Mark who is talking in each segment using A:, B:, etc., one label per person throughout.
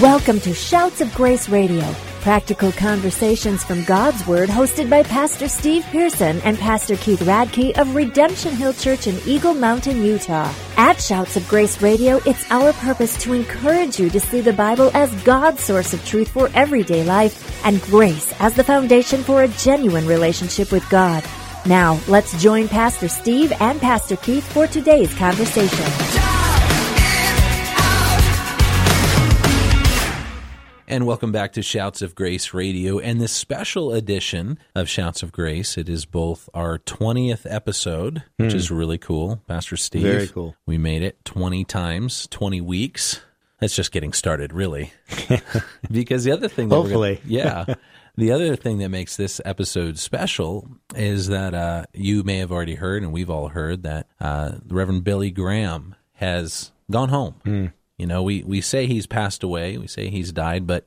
A: Welcome to Shouts of Grace Radio, practical conversations from God's Word, hosted by Pastor Steve Pearson and Pastor Keith Radke of Redemption Hill Church in Eagle Mountain, Utah. At Shouts of Grace Radio, it's our purpose to encourage you to see the Bible as God's source of truth for everyday life and grace as the foundation for a genuine relationship with God. Now, let's join Pastor Steve and Pastor Keith for today's conversation.
B: And welcome back to Shouts of Grace Radio and this special edition of Shouts of Grace. It is both our 20th episode, which is really cool. Pastor Steve.
C: Very cool.
B: We made it 20 times, 20 weeks. That's just getting started, really. because the other thing that we're gonna-
C: Hopefully.
B: yeah. The other thing that makes this episode special is that uh, you may have already heard, and we've all heard, that uh, Reverend Billy Graham has gone home. You know, we, we say he's passed away, we say he's died, but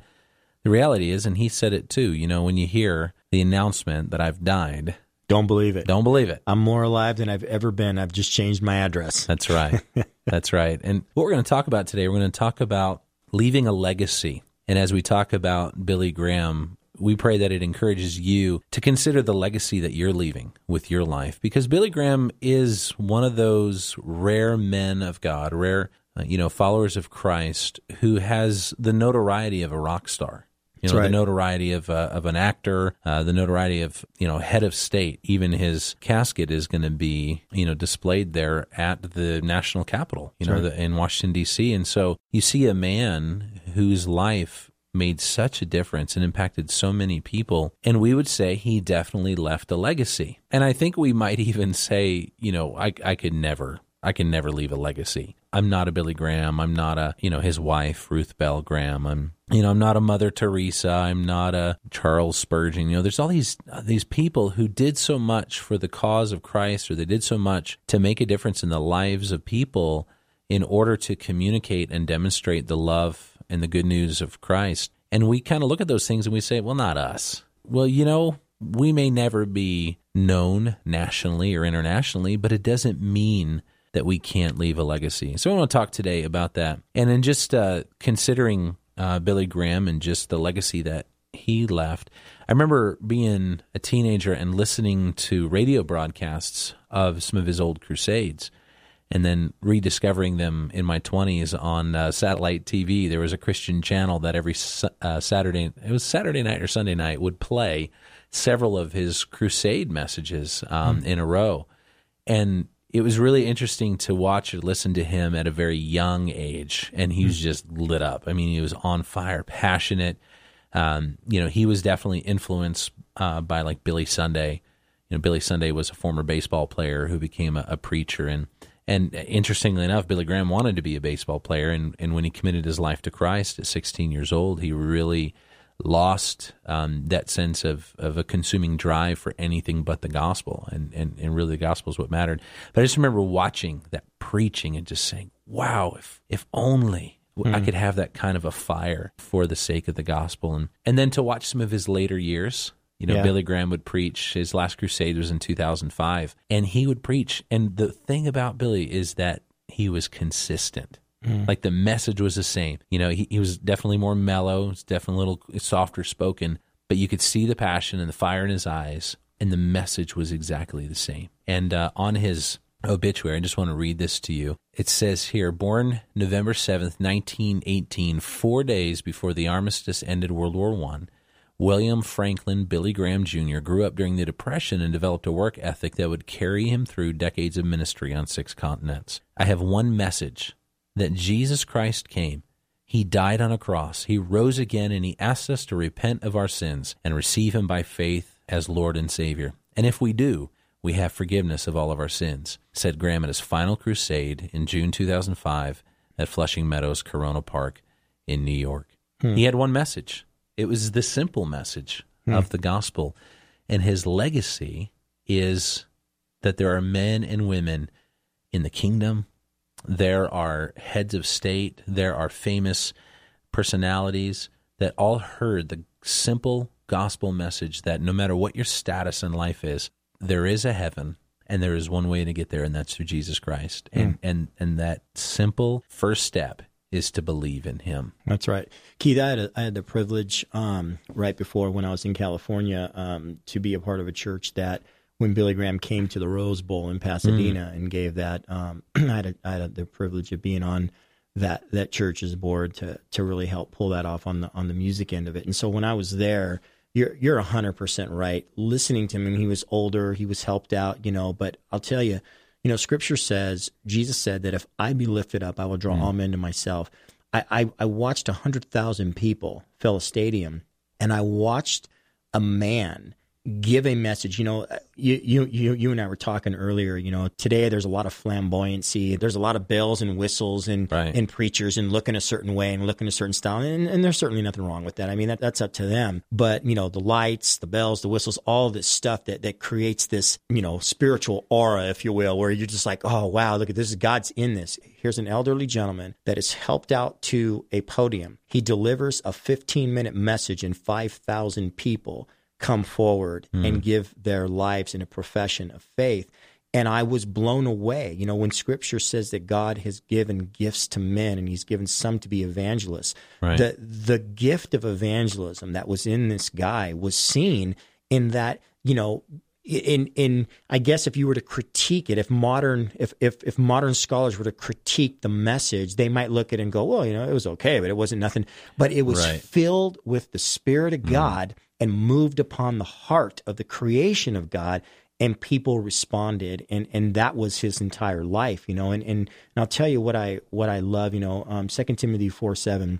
B: the reality is, and he said it too, you know, when you hear the announcement that I've died,
C: Don't believe it.
B: don't believe it.
C: I'm more alive than I've ever been. I've just changed my address.
B: That's right. That's right. And what we're going to talk about today, we're going to talk about leaving a legacy. And as we talk about Billy Graham, we pray that it encourages you to consider the legacy that you're leaving with your life because Billy Graham is one of those rare men of God, rare, uh, you know, followers of Christ who has the notoriety of a rock star. You know,
C: right.
B: the notoriety of uh, of an actor, uh, the notoriety of you know head of state. Even his casket is going to be you know displayed there at the national capitol, you know, the, in Washington D.C. And so you see a man whose life made such a difference and impacted so many people, and we would say he definitely left a legacy. And I think we might even say, you know, I I could never I can never leave a legacy. I'm not a Billy Graham. I'm not a, you know, his wife, Ruth Bell Graham. I'm, you know, I'm not a Mother Teresa. I'm not a Charles Spurgeon. You know, there's all these, uh, these people who did so much for the cause of Christ or they did so much to make a difference in the lives of people in order to communicate and demonstrate the love and the good news of Christ. And we kind of look at those things and we say, well, not us. Well, you know, we may never be known nationally or internationally, but it doesn't mean that we can't leave a legacy. So I want to talk today about that. And then just uh, considering uh, Billy Graham and just the legacy that he left, I remember being a teenager and listening to radio broadcasts of some of his old crusades. And then rediscovering them in my 20s on uh, satellite TV. There was a Christian channel that every uh, Saturday, it was Saturday night or Sunday night, would play several of his crusade messages um, in a row. And it was really interesting to watch or listen to him at a very young age. And he was just lit up. I mean, he was on fire, passionate. Um, you know, he was definitely influenced uh, by like Billy Sunday. You know, Billy Sunday was a former baseball player who became a, a preacher. And, and interestingly enough, Billy Graham wanted to be a baseball player. And, and when he committed his life to Christ at 16 years old, he really lost um, that sense of, of a consuming drive for anything but the gospel. And, and, and really, the gospel is what mattered. But I just remember watching that preaching and just saying, wow, if, if only I could have that kind of a fire for the sake of the gospel. And, and then to watch some of his later years. You know,
C: Yeah.
B: Billy Graham would preach. His last crusade was in 2005, and he would preach. And the thing about Billy is that he was consistent. Like the message was the same. You know, he, he was definitely more mellow, it's definitely a little softer spoken, but you could see the passion and the fire in his eyes, and the message was exactly the same. And uh, on his obituary, I just want to read this to you. It says here, born November 7th, 1918, four days before the armistice ended World War One. William Franklin Billy Graham Jr. grew up during the Depression and developed a work ethic that would carry him through decades of ministry on six continents. I have one message that Jesus Christ came. He died on a cross. He rose again and he asks us to repent of our sins and receive him by faith as Lord and Savior. And if we do, we have forgiveness of all of our sins, said Graham at his final crusade in June 2005 at Flushing Meadows Corona Park in New York. Hmm. He had one message. It was the simple message hmm. of the gospel. And his legacy is that there are men and women in the kingdom. There are heads of state. There are famous personalities that all heard the simple gospel message that no matter what your status in life is, there is a heaven and there is one way to get there, and that's through Jesus Christ. And and and that simple first step is to believe in him.
C: That's right. Keith, I had, a, I had the privilege um, right before when I was in California um, to be a part of a church that when Billy Graham came to the Rose Bowl in Pasadena mm. and gave that, um, I, had a, I had the privilege of being on that that church's board to to really help pull that off on the on the music end of it. And so when I was there, you're you're hundred percent right. Listening to him, he was older, he was helped out, you know. But I'll tell you, you know, Scripture says Jesus said that if I be lifted up, I will draw mm. all men to myself. I I, I watched hundred thousand people fill a stadium, and I watched a man give a message. You know, uh, you, you, you, you and I were talking earlier, you know, today there's a lot of flamboyancy. There's a lot of bells and whistles and, right. and preachers and looking a certain way and looking a certain style. And, and there's certainly nothing wrong with that. I mean, that, that's up to them. But, you know, the lights, the bells, the whistles, all this stuff that, that creates this, you know, spiritual aura, if you will, where you're just like, oh, wow, look at this. God's in this. Here's an elderly gentleman that is helped out to a podium. He delivers a 15 minute message in 5,000 people come forward mm. and give their lives in a profession of faith. And I was blown away. You know, when scripture says that God has given gifts to men and he's given some to be evangelists, right. the, the gift of evangelism that was in this guy was seen in that, you know, in in I guess if you were to critique it, if modern if if if modern scholars were to critique the message, they might look at it and go, well, you know, it was okay, but it wasn't nothing. But it was right. filled with the Spirit of mm. God and moved upon the heart of the creation of God and people responded and and that was his entire life you know and and, and I'll tell you what I what I love you know um 2 Timothy 4 7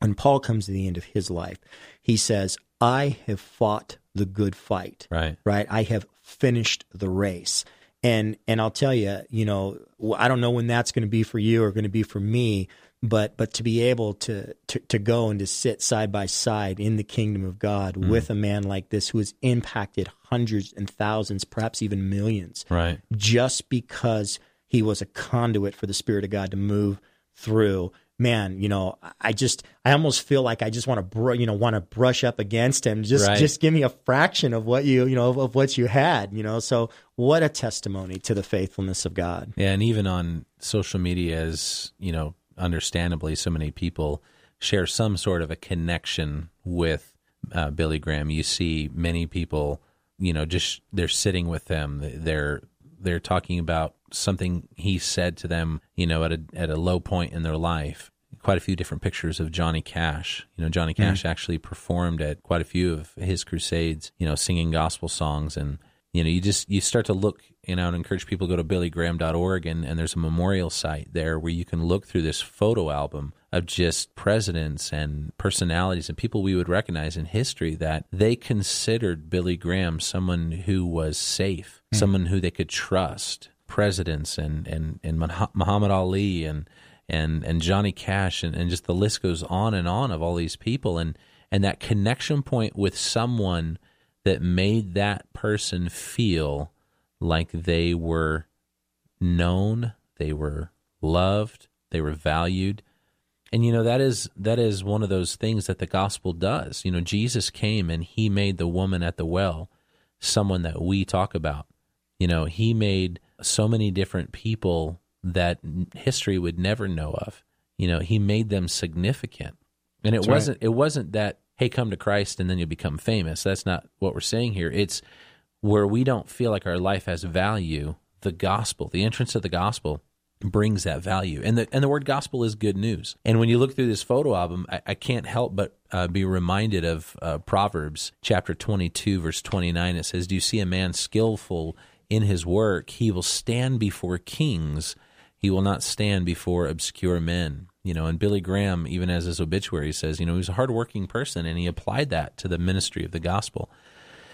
C: when Paul comes to the end of his life he says I have fought the good fight
B: right
C: right I have finished the race and and I'll tell you you know I don't know when that's going to be for you or going to be for me but but to be able to, to to go and to sit side by side in the kingdom of God mm. with a man like this who has impacted hundreds and thousands, perhaps even millions,
B: right?
C: Just because he was a conduit for the Spirit of God to move through. Man, you know, I just, I almost feel like I just want to, br- you know, want to brush up against him. Just, right. just give me a fraction of what you, you know, of, of what you had, you know. So, what a testimony to the faithfulness of God.
B: Yeah, and even on social media, as you know, understandably, so many people share some sort of a connection with uh, Billy Graham. You see many people, you know, just they're sitting with them. They're they're talking about something he said to them, you know, at a at a low point in their life. Quite a few different pictures of Johnny Cash. You know, Johnny. Cash mm. actually performed at quite a few of his crusades. You know, singing gospel songs and you know, you just you start to look, you know, and encourage people to go to billygraham.org and, and there's a memorial site there where you can look through this photo album of just presidents and personalities and people we would recognize in history that they considered Billy Graham someone who was safe, mm. someone who they could trust. Presidents and and and Muhammad Ali and and and Johnny Cash and, and just the list goes on and on of all these people and and that connection point with someone that made that person feel like they were known, they were loved, they were valued. And you know that is that is one of those things that the gospel does. You know, Jesus came and he made the woman at the well someone that we talk about. You know, he made so many different people that history would never know of. You know, he made them significant. And it That's wasn't right. it wasn't that hey, come to Christ and then you'll become famous. That's not what we're saying here. It's where we don't feel like our life has value. The gospel, the entrance of the gospel, brings that value. And the and the word gospel is good news. And when you look through this photo album, I, I can't help but uh, be reminded of uh, Proverbs chapter 22, verse 29. It says, Do you see a man skillful in his work? He will stand before kings, he will not stand before obscure men. You know, and Billy Graham, even as his obituary says, you know, he was a hardworking person and he applied that to the ministry of the gospel.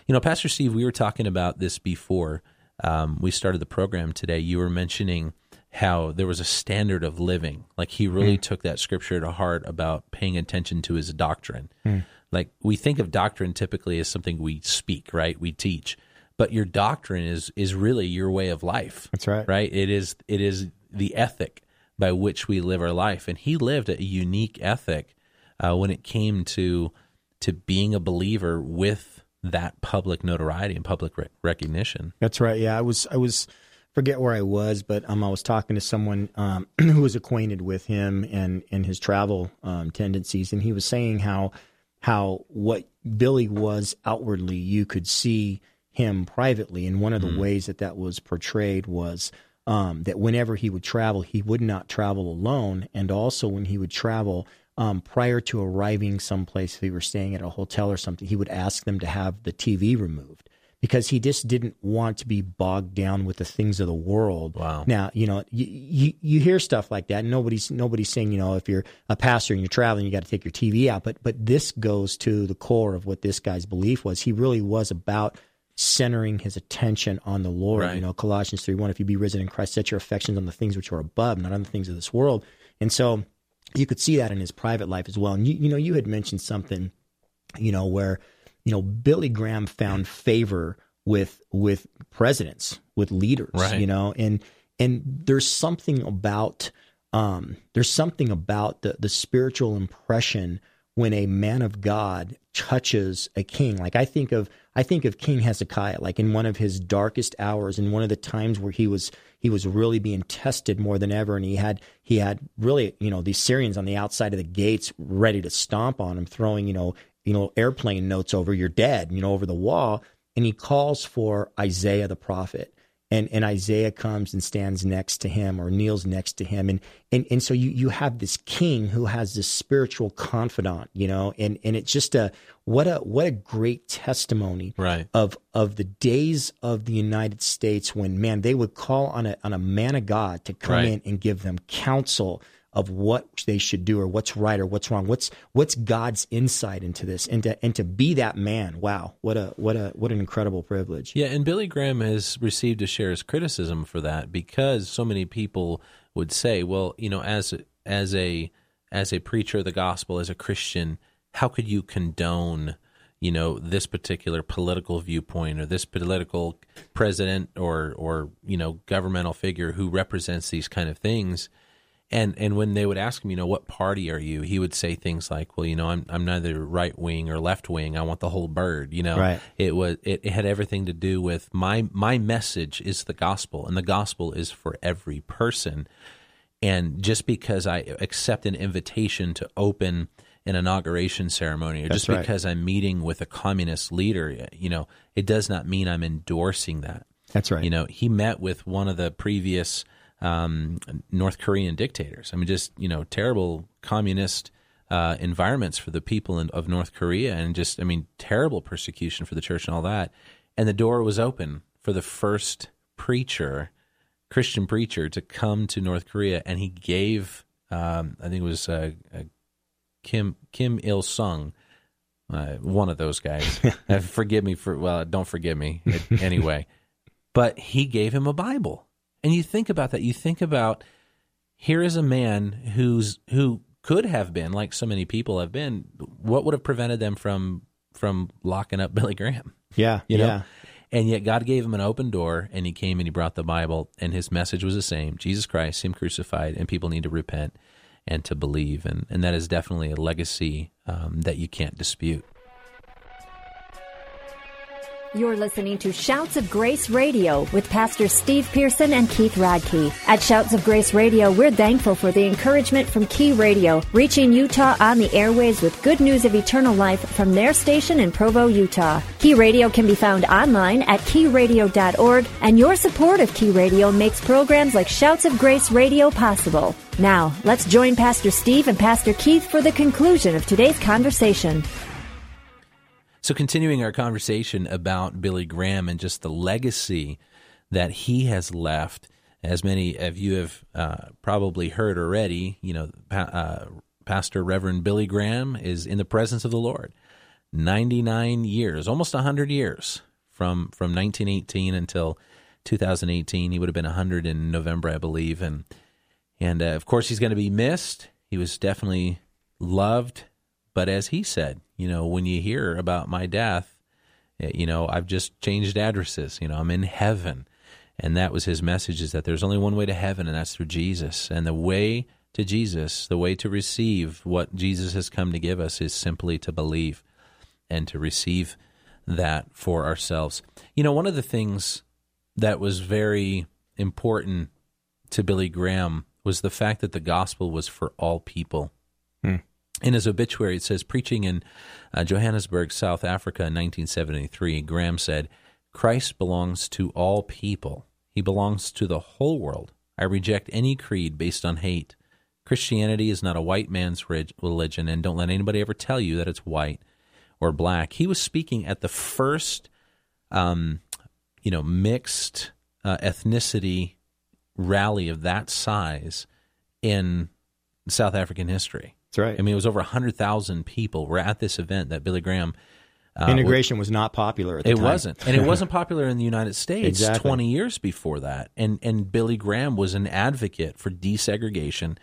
B: You know, Pastor Steve, we were talking about this before um, we started the program today. You were mentioning how there was a standard of living. Like he really mm. took that scripture to heart about paying attention to his doctrine. Mm. Like we think of doctrine typically as something we speak, right? We teach. But your doctrine is is really your way of life.
C: That's right.
B: Right? It is it is the ethic by which we live our life. And he lived a unique ethic uh, when it came to to being a believer with that public notoriety and public re- recognition.
C: That's right. Yeah, I was I was forget where I was, but um, I was talking to someone um, who was acquainted with him and and his travel um, tendencies, and he was saying how how what Billy was outwardly, you could see him privately, and one of the mm. ways that that was portrayed was. Um, that whenever he would travel, he would not travel alone, and also when he would travel, um, prior to arriving someplace, if he were staying at a hotel or something, he would ask them to have the TV removed because he just didn't want to be bogged down with the things of the world.
B: Wow.
C: Now, you know, you, you, you hear stuff like that. Nobody's nobody's saying, you know, if you're a pastor and you're traveling, you got to take your TV out. But but this goes to the core of what this guy's belief was. He really was about centering his attention on the Lord.
B: Right.
C: You know, Colossians three one. If you be risen in Christ, set your affections on the things which are above, not on the things of this world. And so you could see that in his private life as well. And you, you know, you had mentioned something, you know, where you know, Billy Graham found favor with with presidents, with leaders,
B: right.
C: you know, and and there's something about um, there's something about the the spiritual impression when a man of God touches a king. Like I think of I think of King Hezekiah, like in one of his darkest hours, in one of the times where he was he was really being tested more than ever, and he had he had really you know these Syrians on the outside of the gates ready to stomp on him, throwing you know you know, airplane notes over, you're dead, you know, over the wall. And he calls for Isaiah the prophet. And, and Isaiah comes and stands next to him or kneels next to him. And, and, and so you, you have this king who has this spiritual confidant, you know, and, and it's just a, what a, what a great testimony
B: right.
C: of, of the days of the United States when, man, they would call on a, on a man of God to come
B: right.
C: in and give them counsel of what they should do or what's right or what's wrong. What's what's God's insight into this and to and to be that man. Wow, what a what a what an incredible privilege.
B: Yeah, and Billy Graham has received a share of criticism for that because so many people would say, well, you know, as as a as a preacher of the gospel, as a Christian, how could you condone you know this particular political viewpoint or this political president or or you know governmental figure who represents these kind of things and and when they would ask him, you know, what party are you? He would say things like, "Well, you know, I'm I'm neither right wing or left wing. I want the whole bird." You know,
C: right.
B: it was it, it had everything to do with my my message is the gospel, and the gospel is for every person. And just because I accept an invitation to open an inauguration ceremony, or
C: That's
B: just
C: right.
B: because I'm meeting with a communist leader, you know, it does not mean I'm endorsing that.
C: That's right.
B: You know, he met with one of the previous um, North Korean dictators. I mean, just you know, terrible communist uh, environments for the people in, of North Korea, and just I mean, terrible persecution for the church and all that. And the door was open for the first preacher, Christian preacher, to come to North Korea, and he gave, um, I think it was uh, uh, Kim Kim Il Sung. Uh, one of those guys. Uh, forgive me for well, don't forgive me anyway. but he gave him a Bible and you think about that. You think about here is a man who's who could have been like so many people have been. What would have prevented them from from locking up Billy Graham?
C: Yeah,
B: you know.
C: Yeah.
B: And yet God gave him an open door, and he came and he brought the Bible, and his message was the same: Jesus Christ, Him crucified, and people need to repent and to believe, and and that is definitely a legacy um, that you can't dispute.
A: You're listening to Shouts of Grace Radio with Pastor Steve Pearson and Keith Radke. At Shouts of Grace Radio, we're thankful for the encouragement from Key Radio, reaching Utah on the airways with good news of eternal life from their station in Provo, Utah. Key Radio can be found online at keyradio.org, and your support of Key Radio makes programs like Shouts of Grace Radio possible. Now, let's join Pastor Steve and Pastor Keith for the conclusion of today's conversation.
B: So, continuing our conversation about Billy Graham and just the legacy that he has left, as many of you have uh, probably heard already, you know, uh, Pastor Reverend Billy Graham is in the presence of the Lord. 99 years, almost 100 years from, from 1918 until 2018. He would have been 100 in November, I believe. And, and uh, of course, he's going to be missed. He was definitely loved. But as he said, you know, when you hear about my death, eh, you know, I've just changed addresses. You know, I'm in heaven. And that was his message is that there's only one way to heaven, and that's through Jesus. And the way to Jesus, the way to receive what Jesus has come to give us is simply to believe and to receive that for ourselves. You know, one of the things that was very important to Billy Graham was the fact that the gospel was for all people. In his obituary, it says, preaching in uh, Johannesburg, South Africa in 1973, Graham said, Christ belongs to all people. He belongs to the whole world. I reject any creed based on hate. Christianity is not a white man's religion, and don't let anybody ever tell you that it's white or black. He was speaking at the first, um, you know, mixed uh, ethnicity rally of that size in South African history.
C: That's right.
B: I mean, it was over 100,000 people were at this event that Billy Graham.
C: Uh, Integration was not popular at the
B: it
C: time.
B: wasn't. And it wasn't popular in the United States
C: Exactly.
B: 20 years before that. And, and Billy Graham was an advocate for desegregation,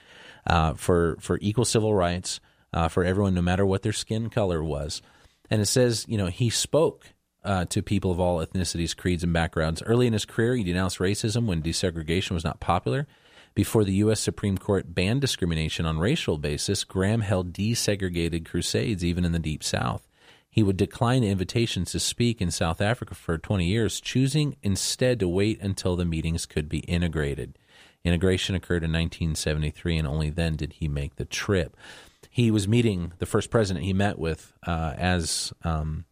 B: uh, for, for equal civil rights uh, for everyone, no matter what their skin color was. And it says, you know, he spoke uh, to people of all ethnicities, creeds, and backgrounds. Early in his career, he denounced racism when desegregation was not popular. Before the U.S. Supreme Court banned discrimination on racial basis, Graham held desegregated crusades even in the Deep South. He would decline invitations to speak in South Africa for 20 years, choosing instead to wait until the meetings could be integrated. Integration occurred in 1973, and only then did he make the trip. He was meeting the first president he met with uh, as, um,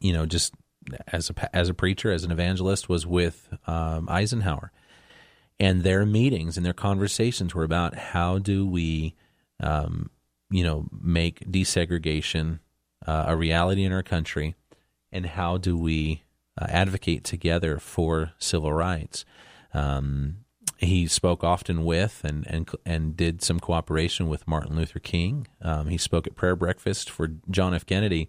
B: you know, just as a as a preacher, as an evangelist, was with um, Eisenhower and their meetings and their conversations were about how do we, um, you know, make desegregation uh, a reality in our country, and how do we uh, advocate together for civil rights. Um, he spoke often with and, and and did some cooperation with Martin Luther King. Um, he spoke at prayer breakfast for John F. Kennedy,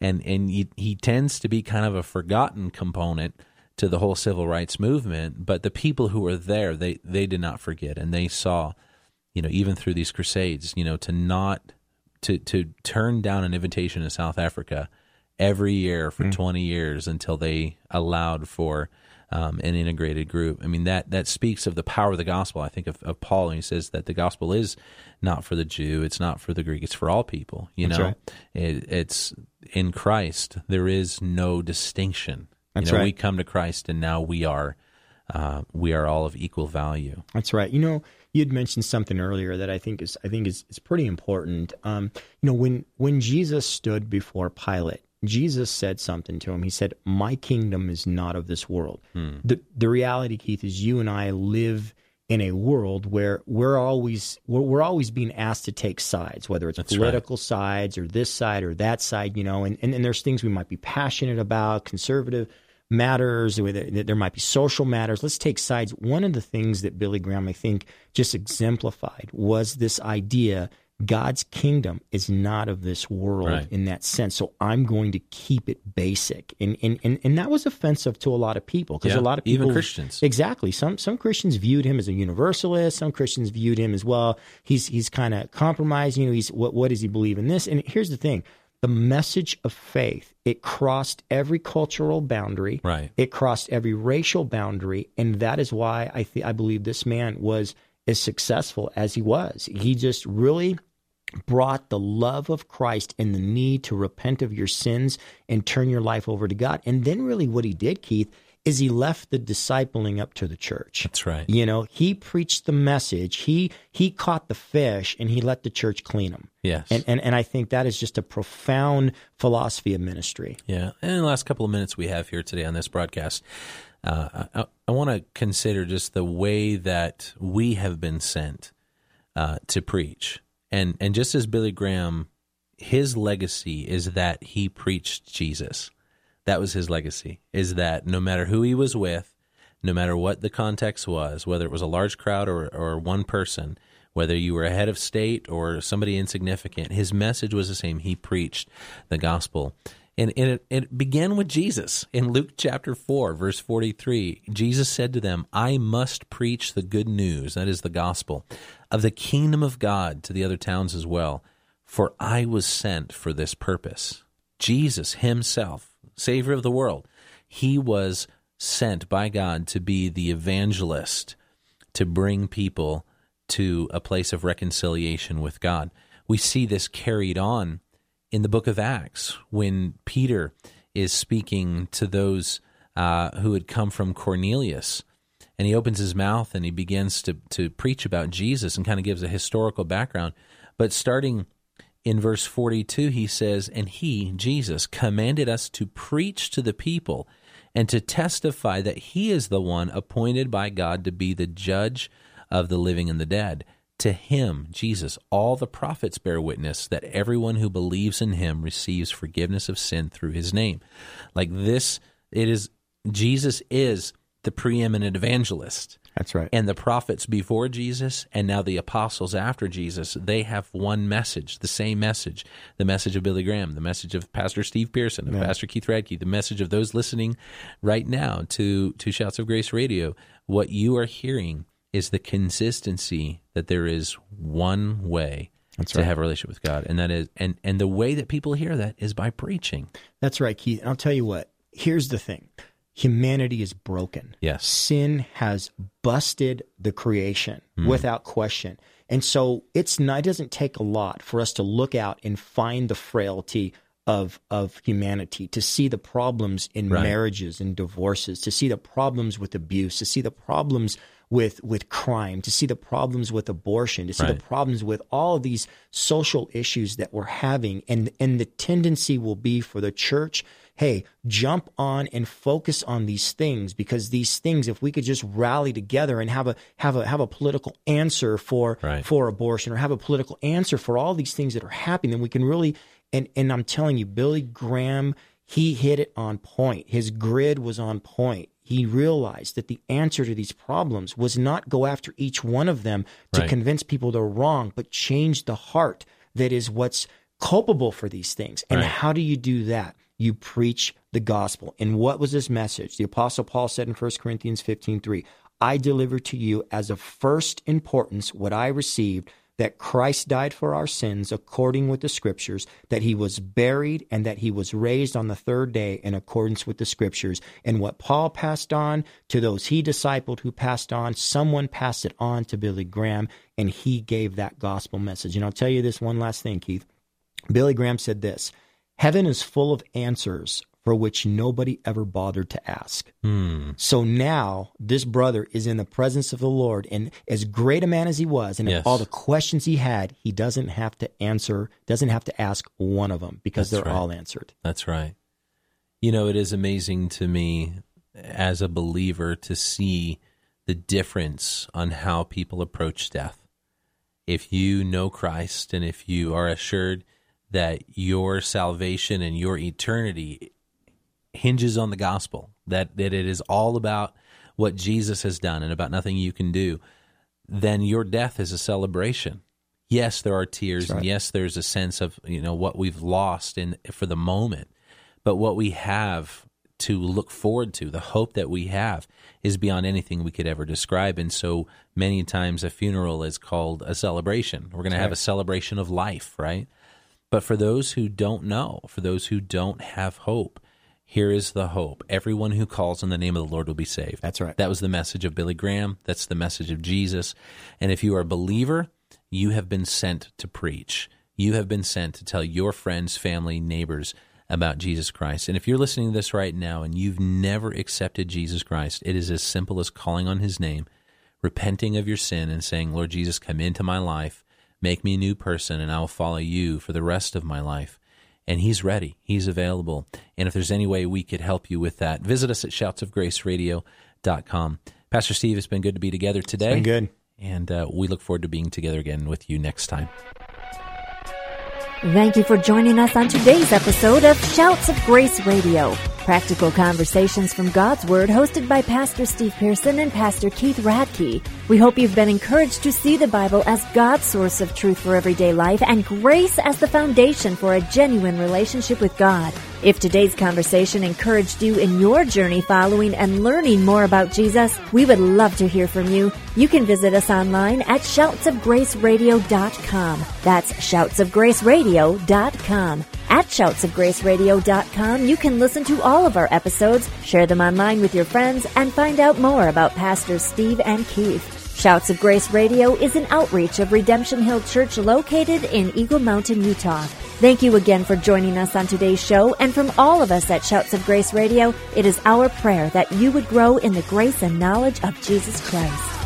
B: and and he, he tends to be kind of a forgotten component to the whole civil rights movement. But the people who were there, they they did not forget, and they saw, you know, even through these crusades, you know, to not to to turn down an invitation to South Africa every year for mm. 20 years until they allowed for um, an integrated group. I mean that that speaks of the power of the gospel. I think of, of Paul, and he says that the gospel is not for the Jew, it's not for the Greek, it's for all people. You
C: That's
B: know,
C: right.
B: it, it's in Christ there is no distinction.
C: That's
B: you know,
C: right.
B: We come to Christ, and now we are uh, we are all of equal value.
C: That's right. You know, you had mentioned something earlier that I think is I think is, is pretty important. Um, you know, when when Jesus stood before Pilate, Jesus said something to him. He said, "My kingdom is not of this world." The the reality, Keith, is you and I live in a world where we're always we're, we're always being asked to take sides, whether it's
B: That's
C: political sides or this side or that side. You know, and, and and there's things we might be passionate about, conservative matters, there there might be social matters. Let's take sides. One of the things that Billy Graham, I think, just exemplified was this idea God's kingdom is not of this world
B: Right.
C: in that sense. So I'm going to keep it basic. And and, and, and that was offensive to a lot of people because
B: Yeah,
C: a lot of
B: even
C: people
B: Christians.
C: Exactly. Some some Christians viewed him as a universalist. Some Christians viewed him as well. He's he's kind of compromising. You know, he's what what does he believe in this? And here's the thing: the message of faith it crossed every cultural boundary.
B: Right.
C: It crossed every racial boundary, and that is why I th- I believe this man was as successful as he was. He just really brought the love of Christ and the need to repent of your sins and turn your life over to God. And then really what he did, Keith, is he left the discipling up to the church.
B: That's right.
C: You know, he preached the message. He he caught the fish and he let the church clean them.
B: Yes.
C: And and and I think that is just a profound philosophy of ministry.
B: Yeah, and in the last couple of minutes we have here today on this broadcast, uh, I, I want to consider just the way that we have been sent uh, to preach, and and just as Billy Graham, his legacy is that he preached Jesus. That was his legacy. Is that no matter who he was with, no matter what the context was, whether it was a large crowd or or one person, whether you were a head of state or somebody insignificant, his message was the same. He preached the gospel. And, and it, it began with Jesus in Luke chapter 4, verse 43. Jesus said to them, I must preach the good news, that is the gospel, of the kingdom of God to the other towns as well, for I was sent for this purpose. Jesus himself, Savior of the world, he was sent by God to be the evangelist, to bring people to a place of reconciliation with God. We see this carried on in the book of Acts when Peter is speaking to those uh, who had come from Cornelius. and he opens his mouth and he begins to to preach about Jesus and kind of gives a historical background. But starting in verse 42, he says, And he, Jesus, commanded us to preach to the people and to testify that he is the one appointed by God to be the judge of the living and the dead. To him, Jesus, all the prophets bear witness that everyone who believes in him receives forgiveness of sin through his name. Like this, it is, Jesus is the preeminent evangelist.
C: That's right.
B: And the prophets before Jesus and now the apostles after Jesus, they have one message, the same message. The message of Billy Graham, the message of Pastor Steve Pearson, of yeah. Pastor Keith Radke, the message of those listening right now to, to Shouts of Grace Radio. What you are hearing is the consistency that there is one way
C: That's
B: to
C: right.
B: have a relationship with God. And that is and, and the way that people hear that is by preaching.
C: That's right, Keith. And I'll tell you what, here's the thing humanity is broken.
B: Yes.
C: Sin has busted the creation mm. without question. And so it's not, it doesn't take a lot for us to look out and find the frailty of of humanity, to see the problems in right. marriages and divorces, to see the problems with abuse, to see the problems with with crime, to see the problems with abortion, to see right. the problems with all of these social issues that we're having, and and the tendency will be for the church hey, jump on and focus on these things because these things, if we could just rally together and have a have a have a political answer for
B: right.
C: for abortion or have a political answer for all these things that are happening, then we can really and and I'm telling you, Billy Graham, he hit it on point. His grid was on point. He realized that the answer to these problems was not go after each one of them to
B: right.
C: convince people they're wrong, but change the heart that is what's culpable for these things. And
B: right.
C: how do you do that? you preach the gospel. And what was this message? The apostle Paul said in 1 Corinthians 15, 3, I deliver to you as of first importance what I received that Christ died for our sins according with the scriptures, that he was buried and that he was raised on the third day in accordance with the scriptures. And what Paul passed on to those he discipled who passed on, someone passed it on to Billy Graham and he gave that gospel message. And I'll tell you this one last thing, Keith. Billy Graham said this Heaven is full of answers for which nobody ever bothered to ask.
B: Hmm.
C: So now this brother is in the presence of the Lord, and as great a man as he was, and
B: yes.
C: all the questions he had, he doesn't have to answer, doesn't have to ask one of them because
B: That's
C: they're
B: right.
C: all answered.
B: That's right. You know, it is amazing to me as a believer to see the difference on how people approach death. If you know Christ and if you are assured that your salvation and your eternity hinges on the gospel, that, that it is all about what Jesus has done and about nothing you can do, then your death is a celebration. Yes, there are tears,
C: right.
B: and yes, there's a sense of you know what we've lost in for the moment, but what we have to look forward to, the hope that we have, is beyond anything we could ever describe. And so many times, a funeral is called a celebration. We're going to have
C: right.
B: a celebration of life, right? But for those who don't know, for those who don't have hope, here is the hope. Everyone who calls on the name of the Lord will be saved.
C: That's right.
B: That was the message of Billy Graham. That's the message of Jesus. And if you are a believer, you have been sent to preach. You have been sent to tell your friends, family, neighbors about Jesus Christ. And if you're listening to this right now and you've never accepted Jesus Christ, it is as simple as calling on his name, repenting of your sin, and saying, Lord Jesus, come into my life. Make me a new person, and I will follow you for the rest of my life. And he's ready. He's available. And if there's any way we could help you with that, visit us at shoutsofgraceradio.com. Pastor Steve, it's been good to be together today.
C: It's been good.
B: And uh, we look forward to being together again with you next time.
A: Thank you for joining us on today's episode of Shouts of Grace Radio. Practical conversations from God's Word hosted by Pastor Steve Pearson and Pastor Keith Radke. We hope you've been encouraged to see the Bible as God's source of truth for everyday life and grace as the foundation for a genuine relationship with God. If today's conversation encouraged you in your journey following and learning more about Jesus, we would love to hear from you. You can visit us online at shoutsofgraceradio.com. That's shoutsofgraceradio.com. At shoutsofgraceradio.com, you can listen to all of our episodes, share them online with your friends, and find out more about Pastors Steve and Keith. Shouts of Grace Radio is an outreach of Redemption Hill Church located in Eagle Mountain, Utah. Thank you again for joining us on today's show. And from all of us at Shouts of Grace Radio, it is our prayer that you would grow in the grace and knowledge of Jesus Christ.